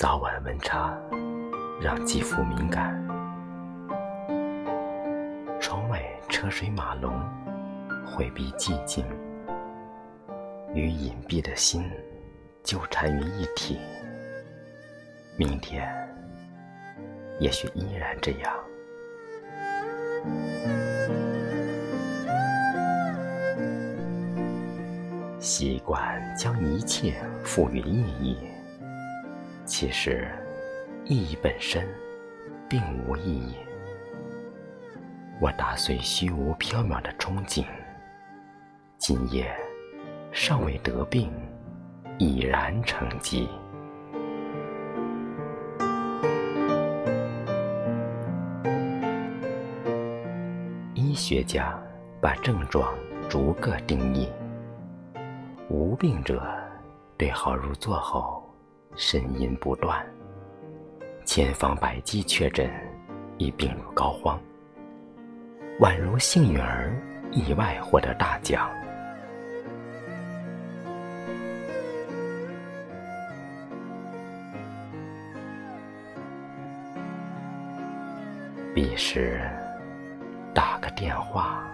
早晚温差，让肌肤敏感。窗外车水马龙，回避寂静，与隐蔽的心纠缠于一体。明天，也许依然这样。习惯将一切赋予意义，其实意义本身并无意义。我打碎虚无缥缈的憧憬，今夜尚未得病，已然成疾。医学家把症状逐个定义。无病者，对号入座后，呻吟不断。千方百计确诊，已病入膏肓。宛如幸运儿意外获得大奖。彼时，打个电话。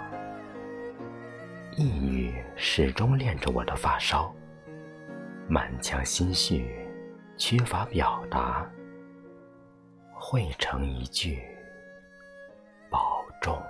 抑郁始终恋着我的发梢，满腔心绪，缺乏表达，汇成一句保重。